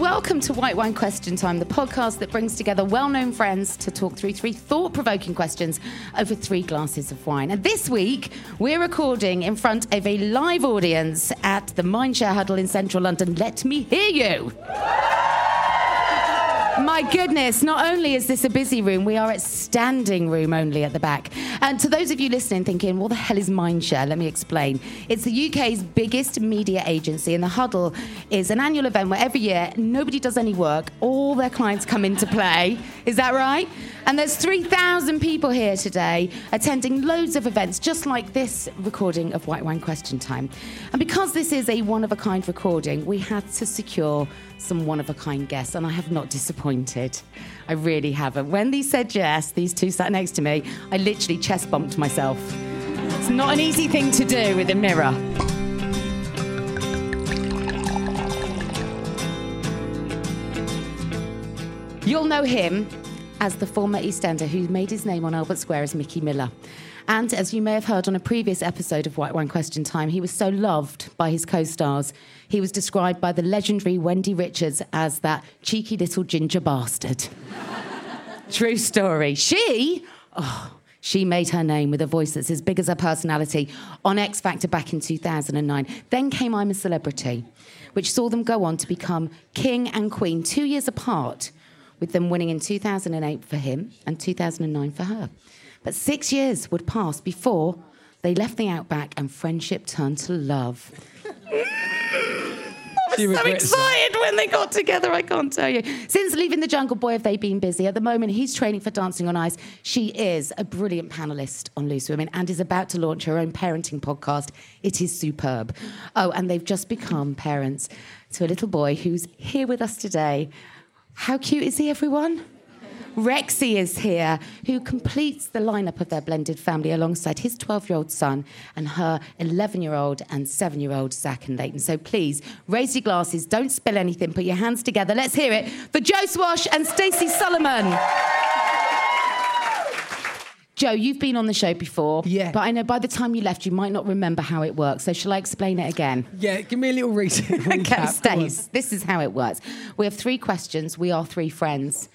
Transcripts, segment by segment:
welcome to White Wine Question Time, the podcast that brings together well known friends to talk through three thought provoking questions over three glasses of wine. And this week, we're recording in front of a live audience at the Mindshare Huddle in central London. Let me hear you. My goodness, not only is this a busy room, we are at standing room only at the back. And to those of you listening thinking, what the hell is Mindshare? Let me explain. It's the UK's biggest media agency, and the Huddle is an annual event where every year nobody does any work, all their clients come into play. Is that right? And there's 3,000 people here today attending loads of events just like this recording of White Wine Question Time. And because this is a one of a kind recording, we had to secure some one of a kind guests, and I have not disappointed. I really haven't. When they said yes, these two sat next to me, I literally chest bumped myself. It's not an easy thing to do with a mirror. You'll know him as the former EastEnder who made his name on Albert Square as Mickey Miller. And as you may have heard on a previous episode of White Wine Question Time, he was so loved by his co stars. He was described by the legendary Wendy Richards as that cheeky little ginger bastard. True story. She, oh, she made her name with a voice that's as big as her personality on X Factor back in 2009. Then came I'm a Celebrity, which saw them go on to become king and queen two years apart, with them winning in 2008 for him and 2009 for her. But six years would pass before they left the outback and friendship turned to love. She was so excited when they got together, I can't tell you. Since leaving the Jungle Boy, have they been busy? At the moment, he's training for Dancing on Ice. She is a brilliant panelist on Loose Women and is about to launch her own parenting podcast. It is superb. Oh, and they've just become parents to a little boy who's here with us today. How cute is he, everyone? Rexy is here, who completes the lineup of their blended family alongside his 12 year old son and her 11 year old and 7 year old Zach and Leighton. So please raise your glasses, don't spill anything, put your hands together. Let's hear it for Joe Swash and Stacey Solomon. Joe, you've been on the show before. Yeah. But I know by the time you left, you might not remember how it works. So shall I explain it again? Yeah, give me a little Okay, recap. Come. Stace, this is how it works. We have three questions. We are three friends.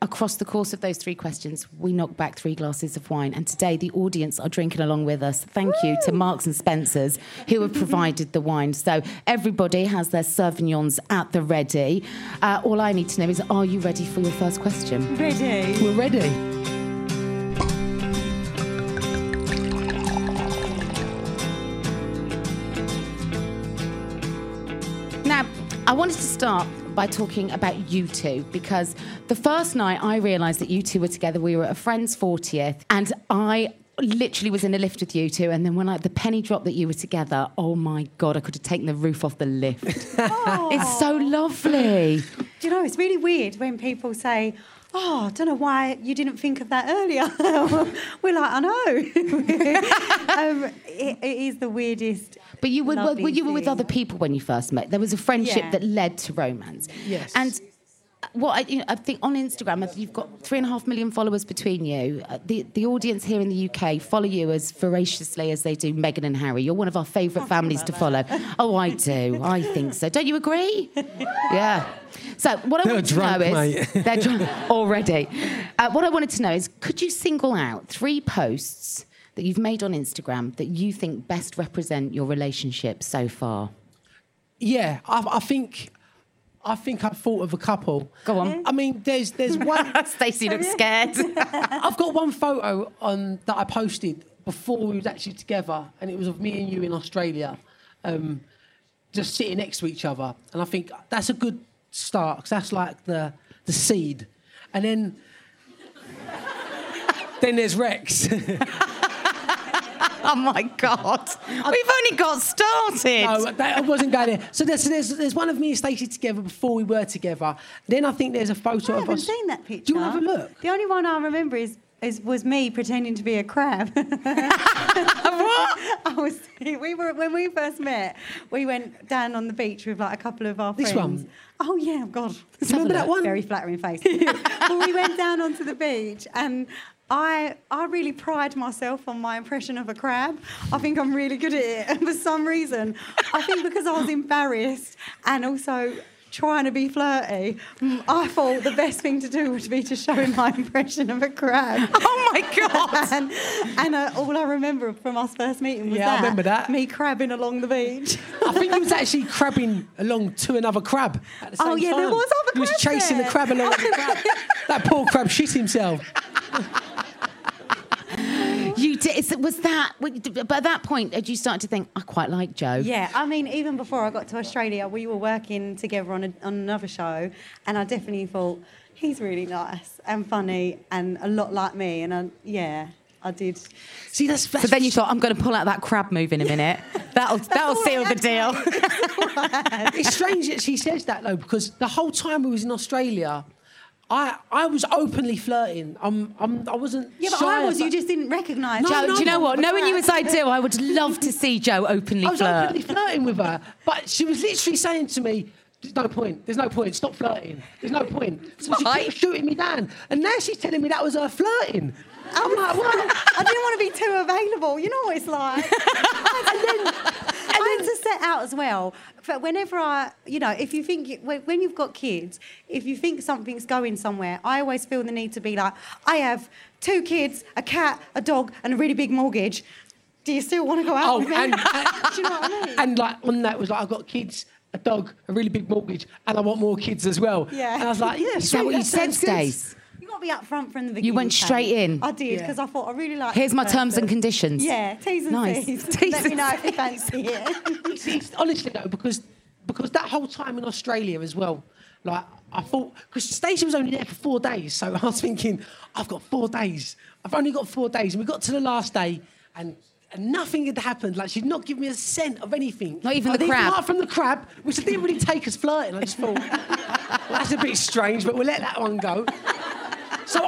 Across the course of those three questions, we knocked back three glasses of wine. And today, the audience are drinking along with us. Thank you to Marks and Spencers, who have provided the wine. So everybody has their Sauvignons at the ready. Uh, all I need to know is are you ready for your first question? Ready. We're ready. Now, I wanted to start by talking about you two because the first night I realised that you two were together, we were at a friend's 40th, and I literally was in a lift with you two. And then when I, the penny dropped that you were together, oh my God, I could have taken the roof off the lift. it's so lovely. Do you know, it's really weird when people say, Oh, I don't know why you didn't think of that earlier. We're like, I know. um, it, it is the weirdest. But you were, were lovely you were with other people when you first met. There was a friendship Yeah. that led to romance. Yes. And what I, you know, I think on Instagram, you've got three and a half million followers between you. Uh, The the audience here in the UK follow you as voraciously as they do Meghan and Harry. You're one of our favourite families to follow. Oh, I do. I think so. Don't you agree? yeah. So what I They're want to drunk, know mate. is they're drunk already. Uh, what I wanted to know is, could you single out three posts that you've made on Instagram that you think best represent your relationship so far? Yeah, I, I think. I think I've thought of a couple. Go on. I mean, there's there's one. Stacey looks scared. I've got one photo on that I posted before we was actually together, and it was of me and you in Australia, um, just sitting next to each other. And I think that's a good start because that's like the the seed, and then then there's Rex. Oh my God. We've only got started. No, that, I wasn't going there. So there's, there's, there's one of me and Stacey together before we were together. Then I think there's a photo I of haven't us. seen that picture. Do you want to have a look? The only one I remember is, is was me pretending to be a crab. what? I was. We were when we first met. We went down on the beach with like a couple of our This friends. one? Oh yeah, God. Remember that one? Very flattering face. well, we went down onto the beach and. I, I really pride myself on my impression of a crab. I think I'm really good at it. And for some reason, I think because I was embarrassed and also trying to be flirty, I thought the best thing to do would be to show him my impression of a crab. Oh my God. and and uh, all I remember from us first meeting was Yeah, I that, remember that. Me crabbing along the beach. I think he was actually crabbing along to another crab at the same Oh, yeah, time. there was other crab. He was chasing there. the crab along the crab. That poor crab shit himself. You did, is- was that, but at that point, did you start to think, I quite like Joe? Yeah, I mean, even before I got to Australia, we were working together on, a, on another show, and I definitely thought he's really nice and funny and a lot like me. And I, yeah, I did. See, that's, that's So then you thought, I'm going to pull out that crab move in a minute. That'll, that'll seal the deal. It's strange that she says that though, because the whole time we was in Australia, I I was openly flirting. I'm, I'm I wasn't. Yeah, but shy I was. You just didn't recognise. No. Joe, no, do you know what? Knowing you as I do, I would love to see Joe openly flirting. I was flirt. openly flirting with her, but she was literally saying to me, "There's no point. There's no point. Stop flirting. There's no point." So she kept shooting me down, and now she's telling me that was her flirting. I'm like, what? I didn't want to be too available. You know what it's like. and then, I had to set out as well. But whenever I, you know, if you think when you've got kids, if you think something's going somewhere, I always feel the need to be like, I have two kids, a cat, a dog, and a really big mortgage. Do you still want to go out Oh, with me? and, Do you know what I mean? and like on that was like, I've got kids, a dog, a really big mortgage, and I want more kids as well. Yeah. And I was like, yeah, Is that what you said. Stace? You got to be upfront from the beginning. went straight in? I did Yeah. because I thought I really like. Here's this my terms and conditions. Yeah, T's and Nice. C's. T's Let me know if you fancy it. It's, it's honestly though, because because that whole time in Australia as well, like I thought, because Stacey was only there for four days, so I was thinking, I've got four days. I've only got four days, and we got to the last day, and. And nothing had happened. Like she'd not give me a cent of anything. Not even I the crab? Apart from the crab, which didn't really take us flirting. I just thought well, that's a bit strange, but we'll let that one go. So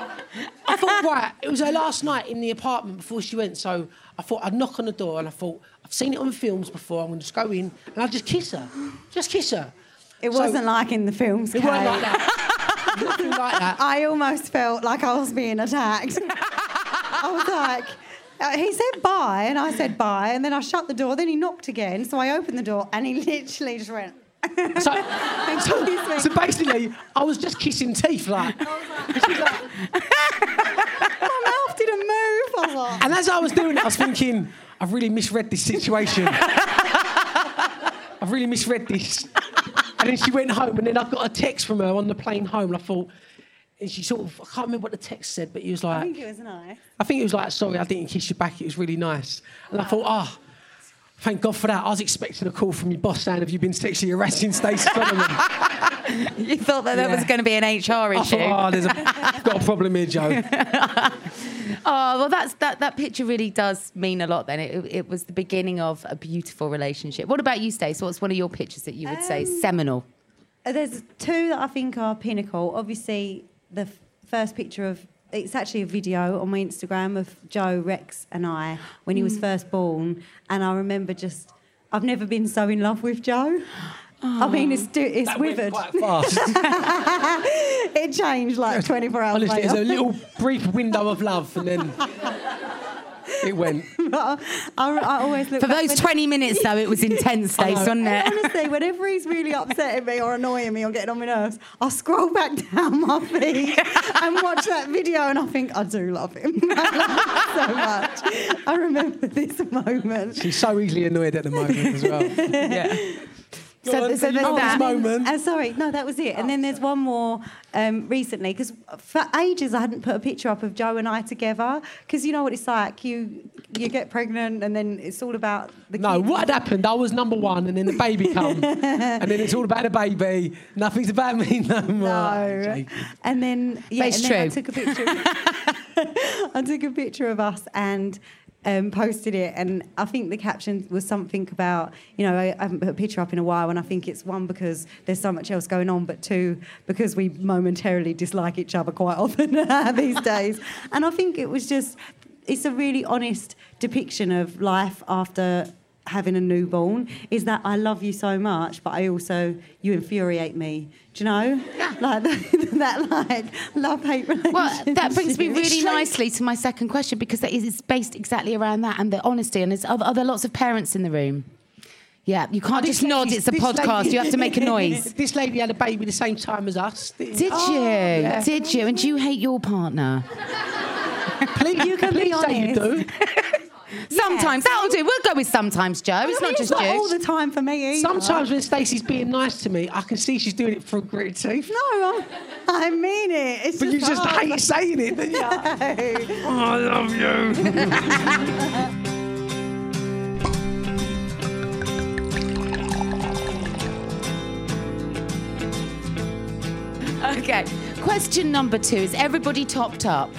I thought, right, it was her last night in the apartment before she went. So I thought I'd knock on the door and I thought, I've seen it on films before. I'm going to just go in and I'll just kiss her. Just kiss her. It So- wasn't like in the films. It weren't like that. Nothing like that. I almost felt like I was being attacked. I was like, uh, he said bye, and I said bye, and then I shut the door. Then he knocked again, so I opened the door, and he literally just went. So, so, so basically, I was just kissing teeth, like. My mouth didn't move. Like, And as I was doing it, I was thinking, I've really misread this situation. I've really misread this. And then she went home, and then I got a text from her on the plane home, and I thought, and she sort of, I can't remember what the text said, but he was like, I think it was nice. I think it was like, sorry, I didn't kiss you back. It was really nice. And I thought, ah, thank God for that. I was expecting a call from your boss saying, have you been sexually harassing Stacey Solomon? You thought that there was going to be an HR I issue. thought, oh, there's a, I've got a problem here, Joe. Oh well, that's that. That picture really does mean a lot. Then it, it was the beginning of a beautiful relationship. What about you, Stacey? What's one of your pictures that you would say is seminal? Uh, There's two that I think are pinnacle. Obviously, the f- first picture of it's actually a video on my Instagram of Joe, Rex, and I when he was mm. first born, and I remember just I've never been so in love with Joe. I mean, it's oh. do- it's That withered. quite fast. it changed like 24 hours Honestly, later. there's a little brief window of love, and then it went. I, I always look For back those when- 20 minutes, though, it was intense, Stacey, wasn't it? Honestly, whenever he's really upsetting me or annoying me or getting on my nerves, I'll scroll back down my feed and watch that video, and I think I do love him. I love him so much. I remember this moment. She's so easily annoyed at the moment as well. Yeah. Go So- on, so you there's got this that. moment. Uh, sorry, no, that was it. And then there's one more um, recently because for ages I hadn't put a picture up of Joe and I together because you know what it's like. You you get pregnant and then it's all about the No, kids. what had happened? I was number one, and then the baby come, and then it's all about the baby. Nothing's about me no more. No. And then yeah, it's and then I took a picture. I took a picture of us and um, posted it, and I think the caption was something about you know I haven't put a picture up in a while, and I think it's one because there's so much else going on, but two because we momentarily dislike each other quite often these days, and I think it was just it's a really honest depiction of life after having a newborn is that I love you so much, but I also you infuriate me. Do you know? Like that, that like love hate relationship. Well, that brings me really nicely to my second question because that is it's based exactly around that and the honesty. And there's, are, are there lots of parents in the room? Yeah, you can't just nod. It's a podcast. lady- You have to make a noise. This lady had a baby the same time as us. Did you? Oh, Did you? And do you hate your partner? Please, You can be please say you honest. do. Sometimes that'll do. We'll go with sometimes, Joe. It's not just not you. all the time for me. Either. Sometimes when Stacey's being nice to me, I can see she's doing it for gritted teeth. No, I, I mean it. It's But you just hard. hate saying it, don't you? oh, I love you. Okay. Question number two is everybody topped up?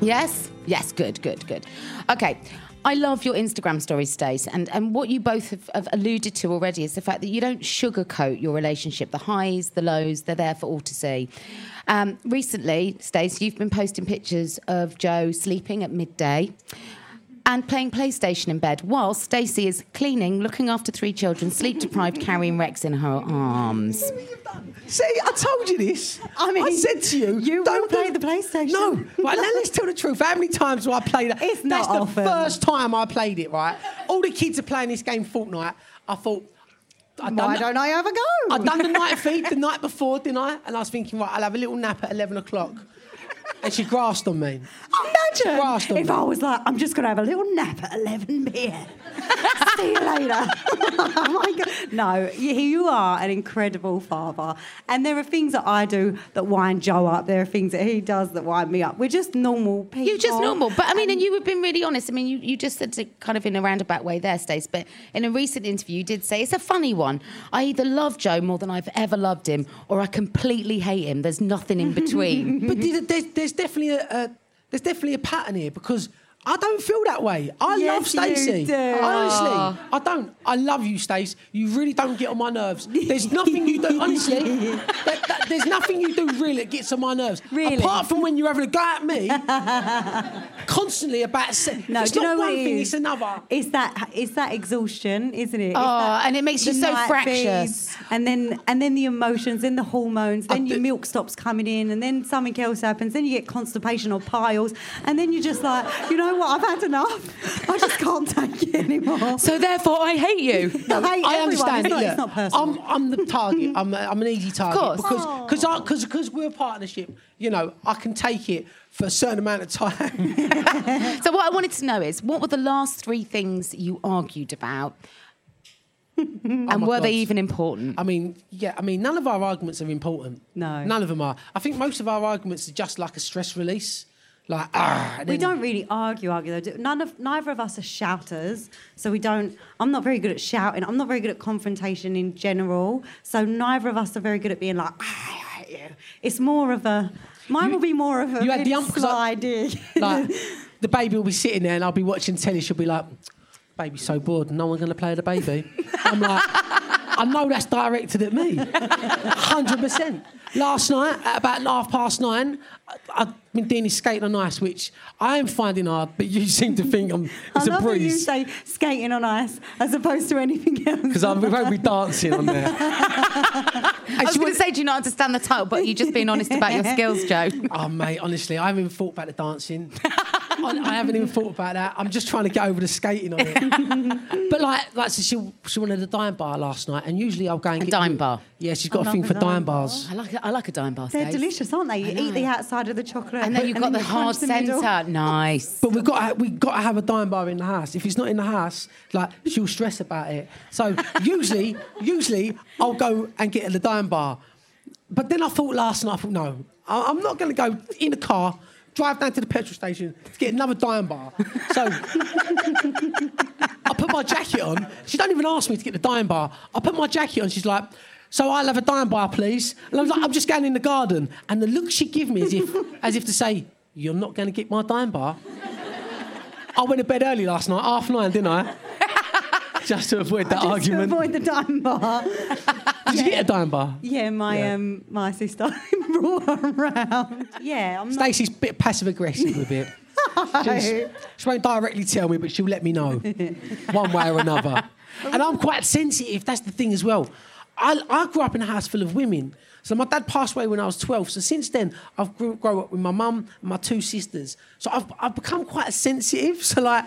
Yes? Yes, good, good, good. Okay. I love your Instagram stories, Stace, and, and what you both have, have alluded to already is the fact that you don't sugarcoat your relationship. The highs, the lows, they're there for all to see. Um, recently, Stace, you've been posting pictures of Joe sleeping at midday and playing PlayStation in bed while Stacey is cleaning, looking after three children, sleep deprived, carrying Rex in her arms. See, I told you this. I mean, I said to you, you don't play do- the PlayStation. No, right now let's tell the truth. How many times have I played it? It's That's not the often. first time I played it. Right, all the kids are playing this game Fortnite. I thought. I Why don't I have a go? I'd done the night feed the night before, didn't I? And I was thinking, right, I'll have a little nap at 11 o'clock. And she grasped on me. Imagine Grasped on if me. I was like, I'm just going to have a little nap at 11 p.m. See you later. oh my God. No, you you are an incredible father. And there are things that I do that wind Joe up. There are things that he does that wind me up. We're just normal people. You're just normal. But I mean, and you have been really honest. I mean, you, you just said it kind of in a roundabout way there, Stace, but in a recent interview, you did say it's a funny one. I either love Joe more than I've ever loved him, or I completely hate him. There's nothing in between. But there's, there's, definitely a, a there's definitely a pattern here because I don't feel that way. I Yes, love Stacey. Honestly, I don't. I love you, Stace. You really don't get on my nerves. There's nothing you do. Honestly, that- that- there's nothing you do really that gets on my nerves. Really? Apart from when you're having a go at me constantly about. Se- No, it's do not know one it thing; it's another. It's that it's that exhaustion, isn't it? It's Oh, that- and it makes you so night fractious. feeds, and then and then the emotions, then the hormones, then I your do- milk stops coming in, and then something else happens. Then you get constipation or piles, and then you're just like, you know what? I've had enough. I just can't take it anymore. So therefore, I hate you. I hate I everyone. understand. It's not, yeah. it's not personal. I'm, I'm the target. Mm. I'm, I'm an easy target course. because oh. because because because we're a partnership. You know, I can take it for a certain amount of time. So what I wanted to know is, what were the last three things you argued about, and Oh my were they even important? I mean, yeah. I mean, none of our arguments are important. No. none of them are. I think most of our arguments are just like a stress release. Like ah, we then- don't really argue, argue though. None of neither of us are shouters, so we don't. I'm not very good at shouting. I'm not very good at confrontation in general. So neither of us are very good at being like, "Ah, I hate you. It's more of a. Mine will be more of a you had the ump- 'cause I- like the baby will be sitting there and I'll be watching telly. She'll be like, "Baby's so bored, no one's going to play the baby." I'm like, I know that's directed at me, hundred percent. Last night at about half past nine, I- I've been doing this skating on ice, which I am finding hard, but you seem to think I'm I it's a love that you say skating on ice as opposed to anything else. because I won't be dancing on there. I was going to say, do you not understand the title? But you're just being honest about your skills, Joe. Oh mate, honestly, I haven't even thought about the dancing. I, I haven't even thought about that. I'm just trying to get over the skating on it. but like, like so she she wanted a dime bar last night, and usually I'll go and A get dime you- bar? Yeah, she's got I a thing for a dime, dime bar. bars. I like a, I like a dime bar. They're Stace. delicious, aren't they? You eat the outside of the chocolate, And then you've got you the hard crunch the middle. centre. Nice. But we've got to, we've got to have a dime bar in the house. If it's not in the house, like she'll stress about it. So usually, usually I'll go and get the dime bar. But then I thought last night, I thought no, I- I'm not going to go in the car, drive down to the petrol station to get another dime bar. So I put my jacket on. She don't even ask me to get the dime bar. I put my jacket on. She's like. So I'll have a dime bar, please. And I was like, I'm just going in the garden. And the look she give me as if, as if to say, You're not going to get my dime bar. I went to bed early last night, half nine, didn't I? Just to avoid that Just argument. To avoid the dime bar. Did you get a dime bar? Yeah, my Yeah. um my sister brought her around. Yeah, I'm not. Stacey's a bit passive aggressive with it. She's- she won't directly tell me, but she'll let me know one way or another. And I'm quite sensitive. That's the thing as well. I, I grew up in a house full of women. So my dad passed away when I was 12. So since then, I've grew, grown up with my mum and my two sisters. So I've, I've become quite sensitive. So like,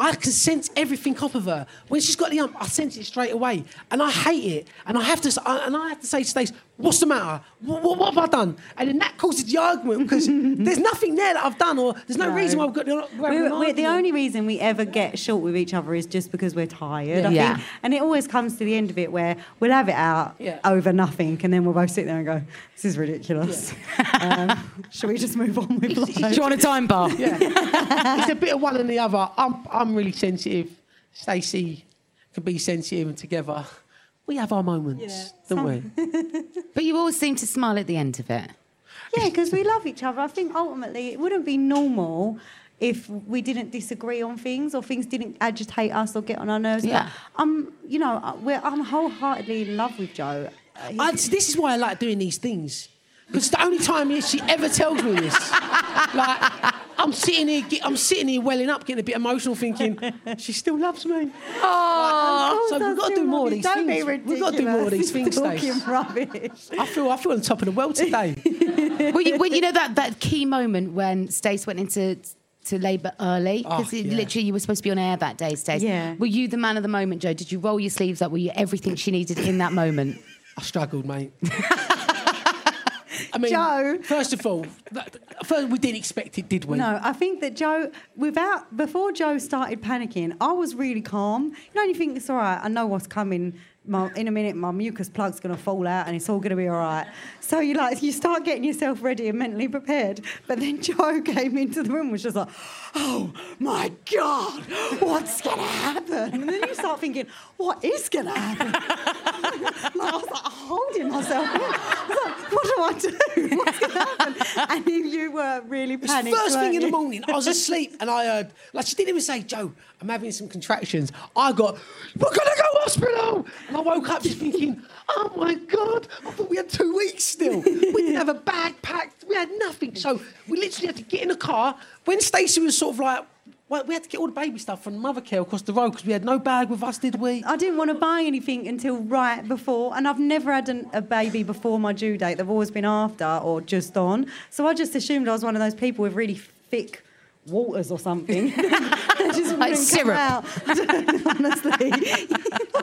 I can sense everything off of her. When she's got the ump, I sense it straight away, and I hate it. And I have to, s- I- and I have to say to Stace, "What's the matter? What, what, what have I done?" And then that causes the argument because there's nothing there that I've done, or there's no, No. reason why we've got. the- we're We're, the only reason we ever get short with each other is just because we're tired. I Yeah. think, and it always comes to the end of it where we'll have it out Yeah. over nothing, and then we'll both sit there and go, "This is ridiculous." um, shall we just move on with life? Do you want a time bar? Yeah. it's a bit of one and the other. I'm, I'm really sensitive. Stacey can be sensitive, and together we have our moments, don't we? But you always seem to smile at the end of it. Yeah, because we love each other. I think ultimately it wouldn't be normal if we didn't disagree on things or things didn't agitate us or get on our nerves. But Yeah. I'm, you know, we're, I'm wholeheartedly in love with Joe. Uh, I, this is why I like doing these things. Because the only time she ever tells me this, like I'm sitting here, I'm sitting here welling up, getting a bit emotional, thinking she still loves me. Oh, so we've got to do more of these Don't be things. We've got to do more of these things, ridiculous. Stace. Talking rubbish. I feel, I feel on top of the world today. well, you, well, you know that, that key moment when Stace went into to labour early Oh, because yeah. literally you were supposed to be on air that day, Stace. Yeah. Were you the man of the moment, Joe? Did you roll your sleeves up? Were you everything she needed in that moment? I struggled, mate. I mean, Joe. first of all, first we didn't expect it, did we? No, I think that Joe, without before Joe started panicking, I was really calm. You know, you think it's all right. I know what's coming. My, in a minute, my mucus plug's going to fall out, and it's all going to be all right. So you like you start getting yourself ready and mentally prepared. But then Joe came into the room, and was just like, "Oh my God, what's going to happen?" And then you start thinking, "What is going to happen?" like, I was like holding myself. in. I was like what do I do? What's going to happen? And you, you were really panicked. first thing weren't in the morning, I was asleep and I heard, like, she didn't even say, Joe, I'm having some contractions. I got, we're going to go hospital. And I woke up just thinking, oh my God, I thought we had two weeks still. We didn't have a bag packed, we had nothing. So we literally had to get in the car. When Stacey was sort of like, well, we had to get all the baby stuff from Mothercare across the road because we had no bag with us, did we? I didn't want to buy anything until right before, and I've never had an, a baby before my due date. They've always been after or just on. So I just assumed I was one of those people with really thick waters or something. Just Like syrup. out. Honestly, I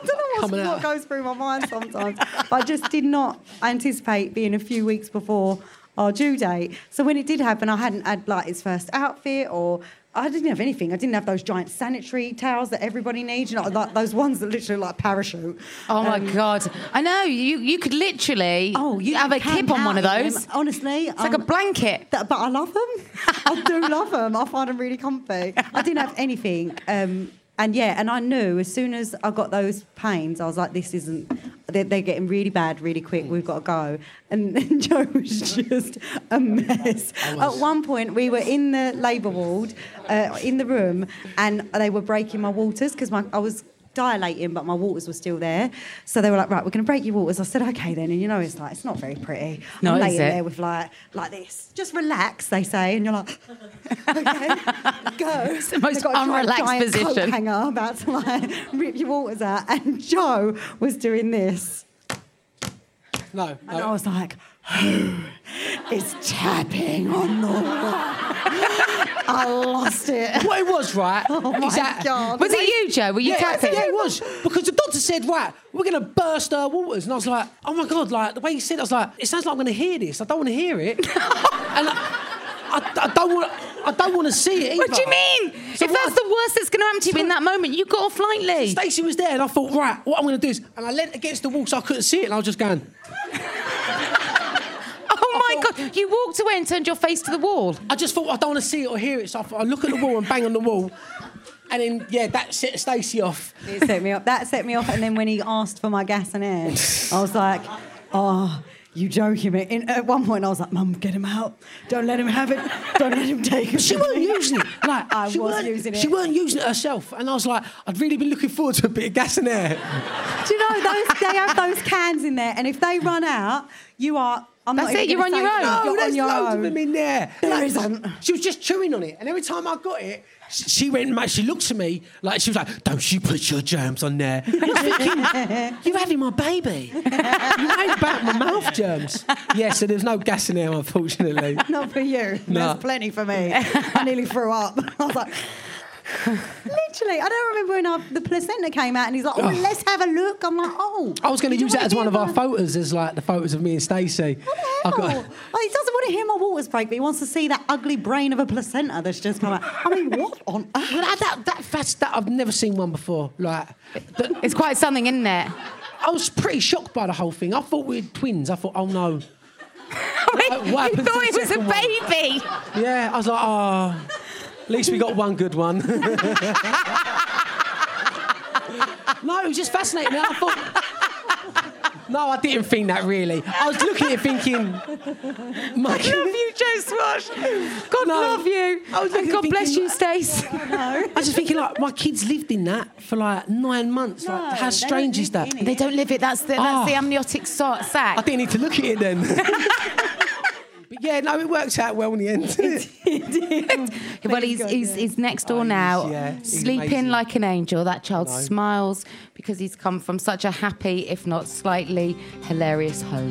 don't know out. what goes through my mind sometimes. but I just did not anticipate being a few weeks before our due date. So when it did happen, I hadn't had like his first outfit or. I didn't have anything. I didn't have those giant sanitary towels that everybody needs, you know, like those ones that literally like parachute. Oh my Um, god! I know you. You could literally. Oh, you have a kip on one of those. them. Honestly, It's like a blanket. but I love them. I do love them. I find them really comfy. I didn't have anything. Um, and yeah, and I knew as soon as I got those pains, I was like, this isn't, they're, they're getting really bad really quick. We've got to go. And then Joe was just a mess. At one point, we were in the labour ward, uh, in the room, and they were breaking my waters because I was dilating, but my waters were still there. So they were like, right, we're going to break your waters. I said, okay then. And you know, it's like, it's not very pretty. No, I'm is laying it? there with like, like this. Just relax, they say. And you're like, okay, go. It's the most unrelaxed position. hanger about to like rip your waters out. And Joe was doing this. No, And I was like, who is tapping on the wall? I lost it. What it was, right? Oh my that- God. Was it you, Joe? Were you yeah, tapping? Yeah, it was. Because the doctor said, right, we're going to burst our waters. And I was like, oh my God, like, the way he said it, I was like, it sounds like I'm going to hear this. I don't want to hear it. and I, I, I don't want I don't want to see it either. What do you mean? So if that's I- the worst that's going to happen to you in that moment, you got off lightly. Stacey was there, and I thought, right, what I'm going to do is, and I leant against the wall so I couldn't see it, and I was just going, Oh my god! You walked away and turned your face to the wall. I just thought I don't want to see it or hear it, so I thought I look at the wall and bang on the wall, and then yeah, that set Stacey off. It set me off. That set me off. And then when he asked for my gas and air, I was like, oh, you joking me. In, at one point, I was like, Mum, get him out. Don't let him have it. Don't let him take it. She from weren't me." using it. Like I she was weren't- using it. She weren't using it herself, and I was like, I'd really been looking forward to a bit of gas and air. Do you know those? They have those cans in there, and if they run out, you are. I'm That's not it, you're on your own. No, You're there's on your loads own. of them in there. There Like, isn't. She was just chewing on it, and every time I got it, she went. mate, She looked at me like she was like, "Don't you put your germs on there?" And I thinking, "You're having my baby. You ain't about my mouth germs." Yeah, so there's no gas in there, unfortunately. Not for you. No. There's plenty for me. I nearly threw up. I was like, literally. I don't remember when our, the placenta came out, and he's like, "Oh, let's have a look." I'm like, "Oh." I was going to use that as one of our my- photos, as like the photos of me and Stacey. I've got- Oh, he doesn't want to hear my waters break, but he wants to see that ugly brain of a placenta that's just come out. I mean, what on earth? Well, that, that, that, that's, that, I've never seen one before. Like, that, It's quite something, isn't it? I was pretty shocked by the whole thing. I thought we were twins. I thought, oh no. Wait, what you thought it was a second one? baby. Yeah, I was like, oh, at least we got one good one. no, it was just fascinating. I thought. No, I didn't think that really. I was looking at it thinking, my Love you, Joe Swash. God No. love you. I was and looking God bless thinking you, Stace. I was just thinking, like, my kids lived in that for like nine months. No, like, how strange is that? They don't live it. That's the, that's the Ah. amniotic so- sac. I didn't need to look at it then. yeah, no, it worked out well in the end. well, he's, God, oh, he's, yeah. he's next door Oh, now, yeah, sleeping amazing. like an angel. That child smiles because he's come from such a happy, if not slightly hilarious home.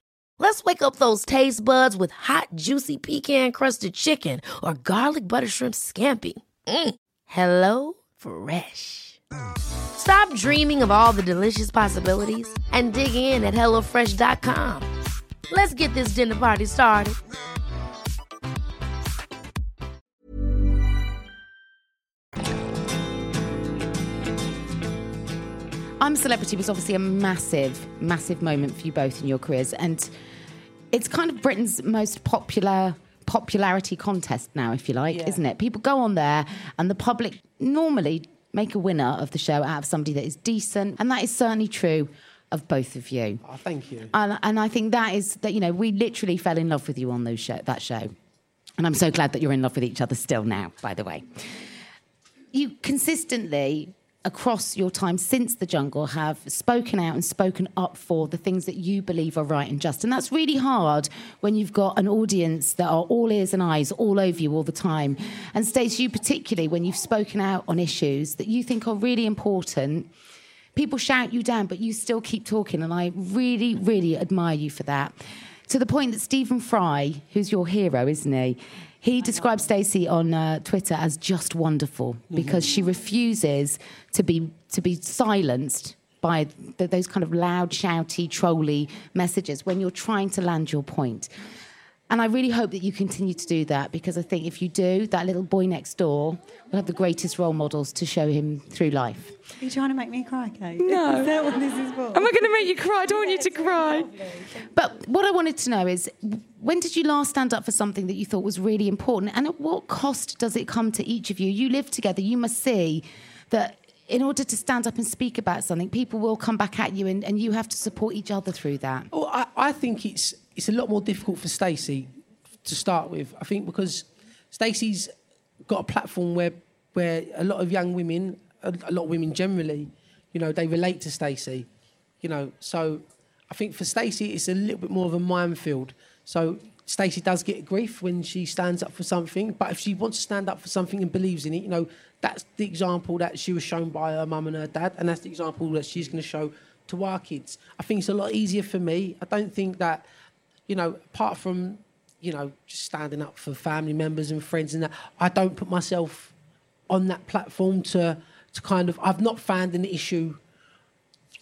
Let's wake up those taste buds with hot, juicy pecan-crusted chicken or garlic butter shrimp scampi. Mm. Hello Fresh. Stop dreaming of all the delicious possibilities and dig in at HelloFresh.com. Let's get this dinner party started. I'm a Celebrity was obviously a massive, massive moment for you both in your careers. And it's kind of Britain's most popular popularity contest now, if you like, Yeah. isn't it? People go on there and the public normally make a winner of the show out of somebody that is decent. And that is certainly true of both of you. Oh, thank you. And, and I think that is that, you know, we literally fell in love with you on those show, that show. And I'm so glad that you're in love with each other still now, by the way. You consistently, across your time since the jungle, have spoken out and spoken up for the things that you believe are right and just. And that's really hard when you've got an audience that are all ears and eyes all over you all the time. And Stacey, you particularly, when you've spoken out on issues that you think are really important, people shout you down, but you still keep talking. And I really, really admire you for that. To the point that Stephen Fry, who's your hero, isn't he? He describes Stacey on uh, Twitter as just wonderful because she refuses to be to be silenced by th- those kind of loud, shouty, trolly messages when you're trying to land your point. And I really hope that you continue to do that because I think if you do, that little boy next door will have the greatest role models to show him through life. Are you trying to make me cry, Kate? No. Is that what this is for? Am I going to make you cry? I don't want you to cry. But what I wanted to know is when did you last stand up for something that you thought was really important? And at what cost does it come to each of you? You live together, you must see that in order to stand up and speak about something, people will come back at you and, and you have to support each other through that. Well, I, I think it's it's a lot more difficult for Stacey to start with. I think because Stacey's got a platform where where a lot of young women, a, a lot of women generally, you know, they relate to Stacey. You know, so I think for Stacey it's a little bit more of a minefield. So Stacey does get grief when she stands up for something, but if she wants to stand up for something and believes in it, you know, that's the example that she was shown by her mum and her dad, and that's the example that she's going to show to our kids. I think it's a lot easier for me. I don't think that, you know, apart from, you know, just standing up for family members and friends and that, I don't put myself on that platform to to kind of. I've not found an issue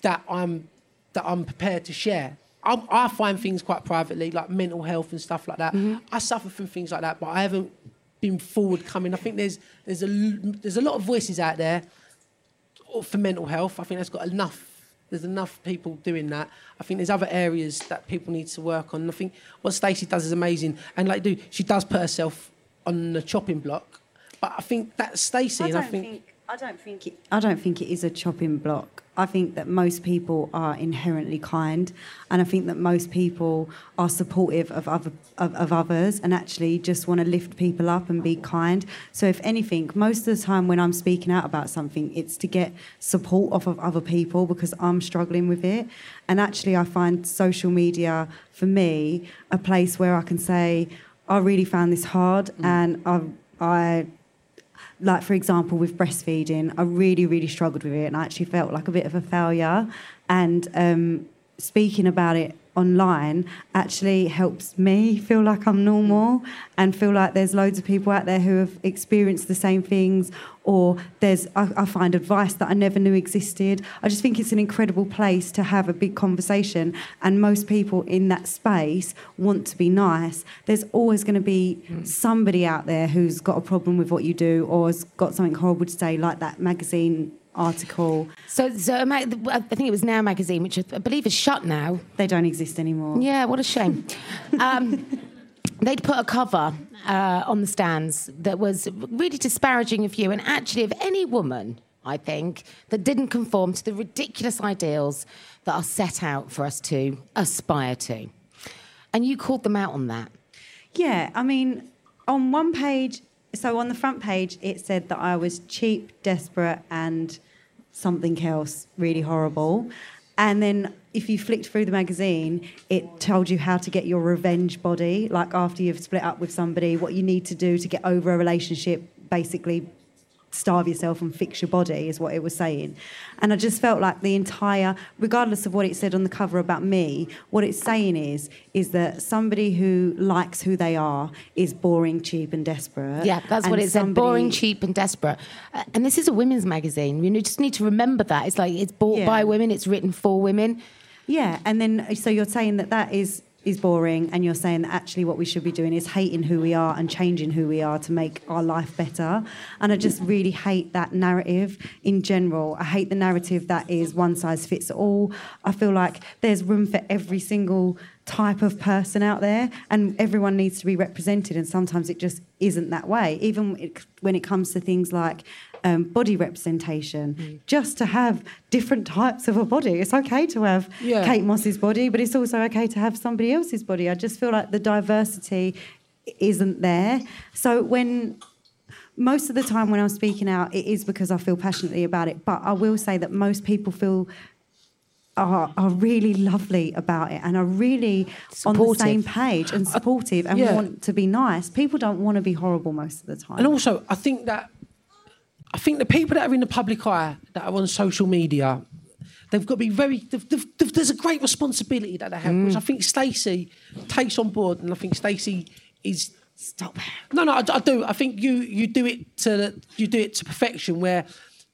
that I'm that I'm prepared to share. I, I find things quite privately, like mental health and stuff like that. Mm-hmm. I suffer from things like that, but I haven't been forward coming. I think there's there's a l- there's a lot of voices out there for mental health. I think that's got enough. There's enough people doing that. I think there's other areas that people need to work on. I think what Stacey does is amazing, and like, do she does put herself on the chopping block. But I think that's Stacey, I and don't I think, think I don't think it, I don't think it is a chopping block. I think that most people are inherently kind, and I think that most people are supportive of other of, of others, and actually just want to lift people up and be kind. So, if anything, most of the time when I'm speaking out about something, it's to get support off of other people because I'm struggling with it. And actually, I find social media for me a place where I can say, I really found this hard, mm. and I I like for example with breastfeeding i really really struggled with it and i actually felt like a bit of a failure. And um, speaking about it online actually helps me feel like i'm normal and feel like there's loads of people out there who have experienced the same things or there's I, I find advice that i never knew existed. I just think it's an incredible place to have a big conversation and most people in that space want to be nice. There's always going to be hmm. somebody out there who's got a problem with what you do or has got something horrible to say like that magazine article So, so I think it was Now magazine, which I believe is shut now. they don't exist anymore Yeah, what a shame. um, they'd put a cover uh, on the stands that was really disparaging of you, and actually of any woman, I think, that didn't conform to the ridiculous ideals that are set out for us to aspire to. And you called them out on that. Yeah, I mean, on one page, so on the front page, it said that I was cheap, desperate, and something else really horrible. And then if you flicked through the magazine, it told you how to get your revenge body, like after you've split up with somebody, what you need to do to get over a relationship, basically starve yourself and fix your body is what it was saying and i just felt like the entire regardless of what it said on the cover about me what it's saying is is that somebody who likes who they are is boring cheap and desperate Yeah, that's what it said. Boring, cheap, and desperate. Uh, and this is a women's magazine. You just need to remember that. It's like it's bought Yeah. by women, it's written for women. Yeah, and then so you're saying that that is is boring, and you're saying that actually what we should be doing is hating who we are and changing who we are to make our life better. And I just really hate that narrative in general. I hate the narrative that is one size fits all. I feel like there's room for every single type of person out there, and everyone needs to be represented. And sometimes it just isn't that way. Even it- when it comes to things like um, body representation, just to have different types of a body. It's okay to have Yeah. Kate Moss's body, but it's also okay to have somebody else's body. I just feel like the diversity isn't there. So when most of the time when I'm speaking out, it is because I feel passionately about it. But I will say that most people feel are, are really lovely about it and are really on the same page and uh, supportive and yeah. want to be nice. People don't want to be horrible most of the time. And also, I think that I think the people that are in the public eye that are on social media, they've got to be very. they've- they've- they've- there's a great responsibility that they have, which I mm. think Stacey takes on board, and I think Stacey is. Stop. No, no, I, I do. I think you you do it to you do it to perfection, where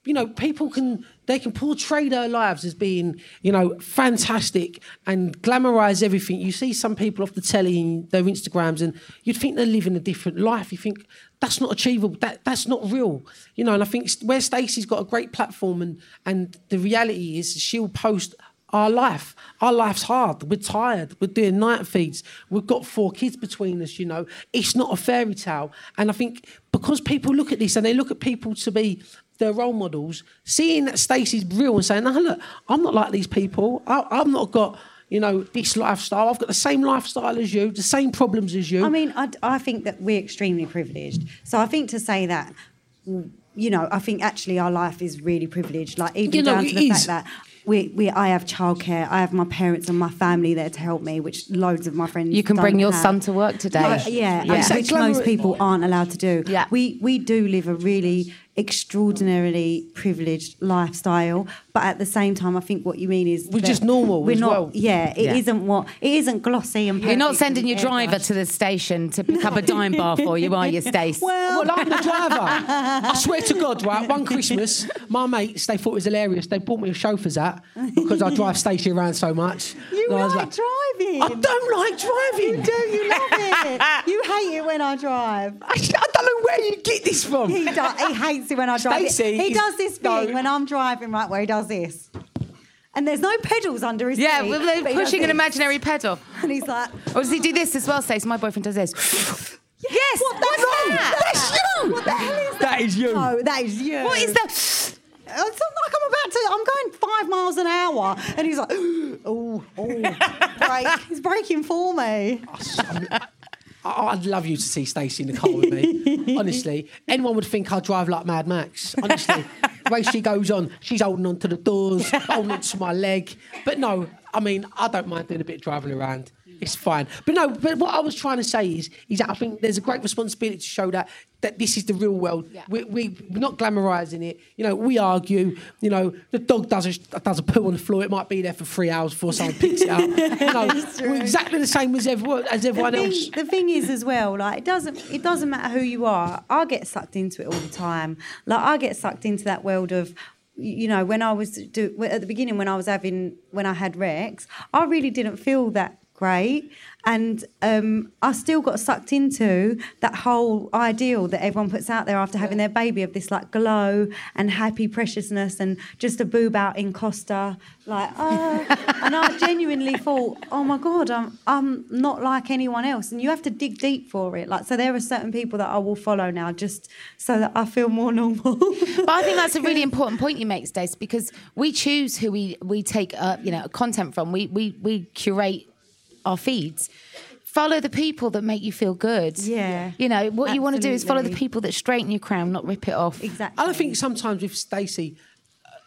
you know people can they can portray their lives as being you know fantastic and glamorize everything. You see some people off the telly and their Instagrams, and you'd think they're living a different life. You think that's not achievable. That that's not real. You know, and I think where Stacey's got a great platform, and and the reality is she'll post our life. Our life's hard. We're tired. We're doing night feeds. We've got four kids between us, you know. It's not a fairy tale. And I think because people look at this and they look at people to be their role models, seeing that Stacey's real and saying, no, look, I'm not like these people. I, I've not got, you know, this lifestyle. I've got the same lifestyle as you, the same problems as you. I mean, I, I think that we're extremely privileged. So I think to say that, you know, I think actually our life is really privileged. Like even You know, down to the is. fact that we, we, I have childcare, I have my parents and my family there to help me, which loads of my friends. You can don't bring your have. son to work today. Yeah, yeah, Yeah. and which most people aren't allowed to do. Yeah. We we do live a really extraordinarily privileged lifestyle, but at the same time, I think what you mean is We're just normal We're as not. well. Yeah, it Yeah. not what it isn't glossy and. You're not sending your driver airbrushed. to the station to pick up a Daim bar for you, are you, Stace? Well, I'm the driver. I swear to God, right? One Christmas, my mates they thought it was hilarious. They bought me a chauffeur's hat because I drive Stacey around so much. You And I was like driving. I don't like driving. You do. You love it. you hate it when I drive. I, I don't know where you get this from. He, do, he hates it when I drive. Stacey he does this thing no. when I'm driving, right, where he does this. And there's no pedals under his Yeah, we're but he does pushing an imaginary pedal. And he's like, Or does he do this as well, Stace? My boyfriend does this. yes. what the hell? that? That's you. What the hell is that? That is you. No, that is you. What is that? Uh, it's not like I'm about to. I'm going five miles an hour, and he's like, oh, oh, break. He's braking for me. Oh, I- I'd love you to see Stacey in the car with me. Honestly, anyone would think I drive like Mad Max. Honestly, the way she goes on, she's holding on to the doors, holding on to my leg. But no, I mean, I don't mind doing a bit of driving around. It's fine. But no, but what I was trying to say is, is that I think there's a great responsibility to show that that this is the real world. We, we, we're not glamorising it. You know, we argue. You know, the dog does a, does a poo on the floor. It might be there for three hours before someone picks it up. You know, we're exactly the same as everyone, as everyone the else. the thing is as well like it doesn't it doesn't matter who you are i get sucked into it all the time like i get sucked into that world of you know when i was do, at the beginning when i was having when i had rex i really didn't feel that great. And um, I still got sucked into that whole ideal that everyone puts out there after having their baby of this like glow and happy preciousness and just a boob out in Costa, like ah. and I genuinely thought, oh my god, I'm I'm not like anyone else. And you have to dig deep for it. Like so, there are certain people that I will follow now just so that I feel more normal. But I think that's a really important point you make, Stace, because we choose who we we take uh, you know content from. We we we curate our feeds. Follow the people that make you feel good. Yeah. You know what you want to do is follow the people that straighten your crown, not rip it off. exactly. And I think sometimes with Stacey,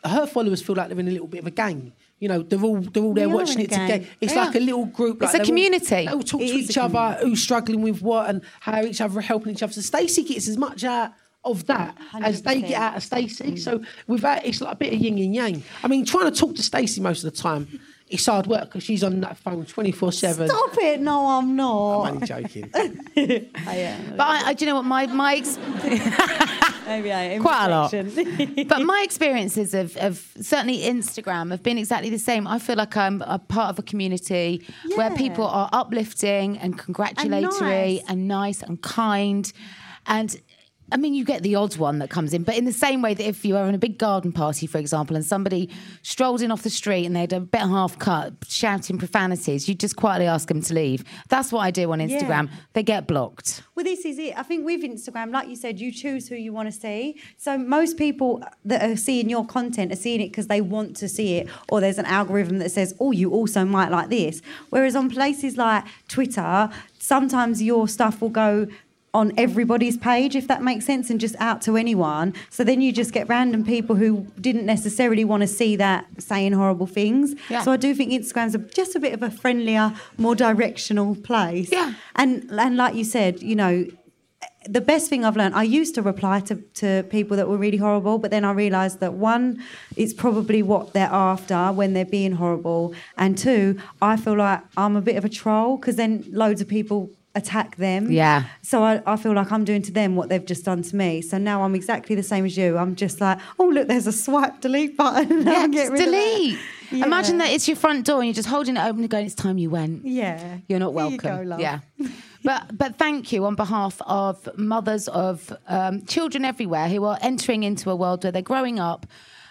uh, her followers feel like they're in a little bit of a gang. You know, they're all they're all there We are watching it gang. together. It's Yeah. like a little group. It's like a they all- community. They all talk It to each other, who's struggling with what, and how each other are helping each other. So Stacey gets as much out of that as they get out of Stacey. So with that, it's like a bit of yin and yang. I mean, trying to talk to Stacey most of the time, it's hard work because she's on that phone twenty four seven. Stop it! No, I'm not. I'm only joking. I am. But I, I, do you know what my my ex- Maybe I am. Quite a lot. But my experiences of, of certainly Instagram have been exactly the same. I feel like I'm a part of a community where people are uplifting and congratulatory nice. and nice and kind. And I mean, you get the odd one that comes in, but in the same way that if you were in a big garden party, for example, and somebody strolled in off the street and they had a bit half cut, shouting profanities, you just quietly ask them to leave. That's what I do on Instagram. They get blocked. Well, this is it. I think with Instagram, like you said, you choose who you want to see. So most people that are seeing your content are seeing it because they want to see it, or there's an algorithm that says, "Oh, you also might like this." Whereas on places like Twitter, sometimes your stuff will go on everybody's page, if that makes sense, and just out to anyone. So then you just get random people who didn't necessarily want to see that saying horrible things. Yeah. So I do think Instagram's a, just a bit of a friendlier, more directional place. Yeah. And and like you said, you know, the best thing I've learned, I used to reply to, to people that were really horrible, but then I realised that one, it's probably what they're after when they're being horrible. And two, I feel like I'm a bit of a troll because then loads of people attack them. Yeah. So I, I feel like I'm doing to them what they've just done to me. So now I'm exactly the same as you. I'm just like, oh, look, there's a swipe delete button. Yeah, get just rid of that. delete. Yeah. Imagine that it's your front door and you're just holding it open and going, it's time you went. Yeah. You're not Here you welcome. go. Yeah. But but thank you on behalf of mothers of um, children everywhere who are entering into a world where they're growing up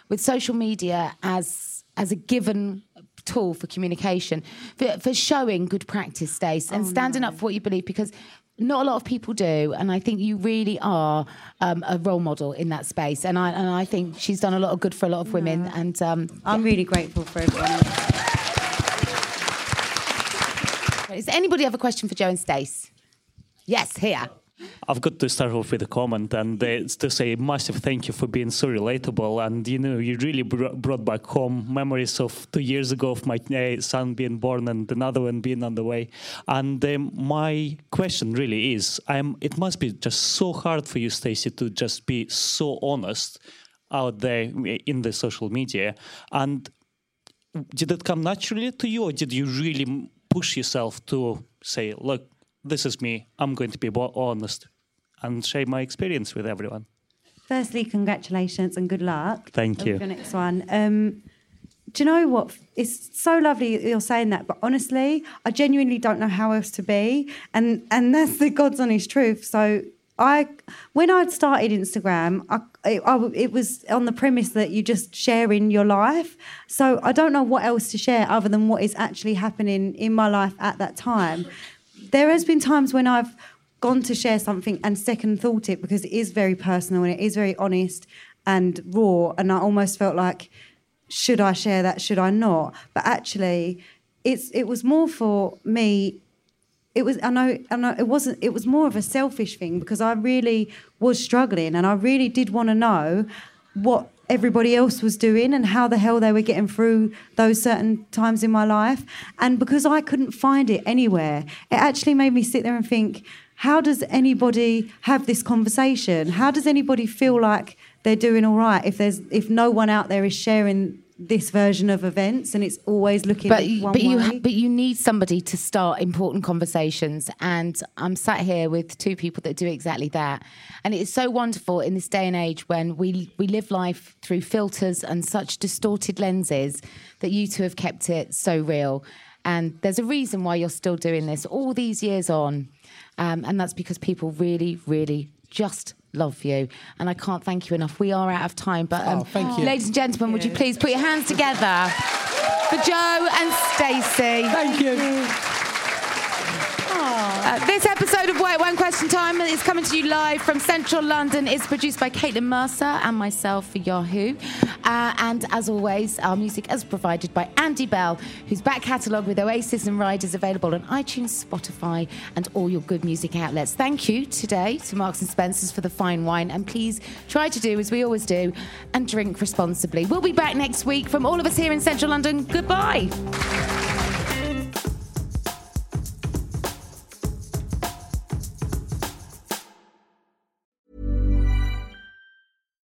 with social media as as a given tool for communication, for, for showing good practice, Stace, Oh, and standing up for what you believe because not a lot of people do, and I think you really are um, a role model in that space. And I and I think she's done a lot of good for a lot of women. And um, I'm really grateful for everyone. Does anybody have a question for Joe and Stace? Yes, here. I've got to start off with a comment and uh, to say massive thank you for being so relatable. And you know, you really br- brought back home memories of two years ago of my uh, son being born and another one being on the way. And um, my question really is, um, it must be just so hard for you, Stacey, to just be so honest out there in the social media. And did it come naturally to you, or did you really push yourself to say, "Look, this is me. I'm going to be honest and share my experience with everyone"? Firstly, congratulations and good luck. Thank you. Your next one. Um, do you know what? It's so lovely you're saying that, but honestly, I genuinely don't know how else to be, and and that's the God's honest truth. So I, when I'd started Instagram, I, it, I, it was on the premise that you just sharing your life. So I don't know what else to share other than what is actually happening in my life at that time. There has been times when I've gone to share something and second thought it because it is very personal and it is very honest and raw, and I almost felt like should I share that? Should I not? But actually, it's it was more for me. It was I know I know it wasn't. It was more of a selfish thing because I really was struggling and I really did want to know what everybody else was doing and how the hell they were getting through those certain times in my life. And because I couldn't find it anywhere, it actually made me sit there and think. How does anybody have this conversation? How does anybody feel like they're doing all right if there's if no one out there is sharing this version of events and it's always looking but you- one but you way. but you need somebody to start important conversations and i'm sat here with two people that do exactly that and it's so wonderful in this day and age when we we live life through filters and such distorted lenses that you two have kept it so real And there's a reason why you're still doing this all these years on. Um, and that's because people really, really just love you. And I can't thank you enough. We are out of time. But um, Oh, thank you. ladies and gentlemen, would you please put your hands together for Joe and Stacey? Thank you. This episode of White One Question Time is coming to you live from Central London. It's produced by Caitlin Mercer and myself for Yahoo. Uh, and as always, our music is provided by Andy Bell, whose back catalogue with Oasis and Ride is available on iTunes, Spotify, and all your good music outlets. Thank you today to Marks and Spencers for the fine wine. And please try to do as we always do and drink responsibly. We'll be back next week from all of us here in Central London. Goodbye.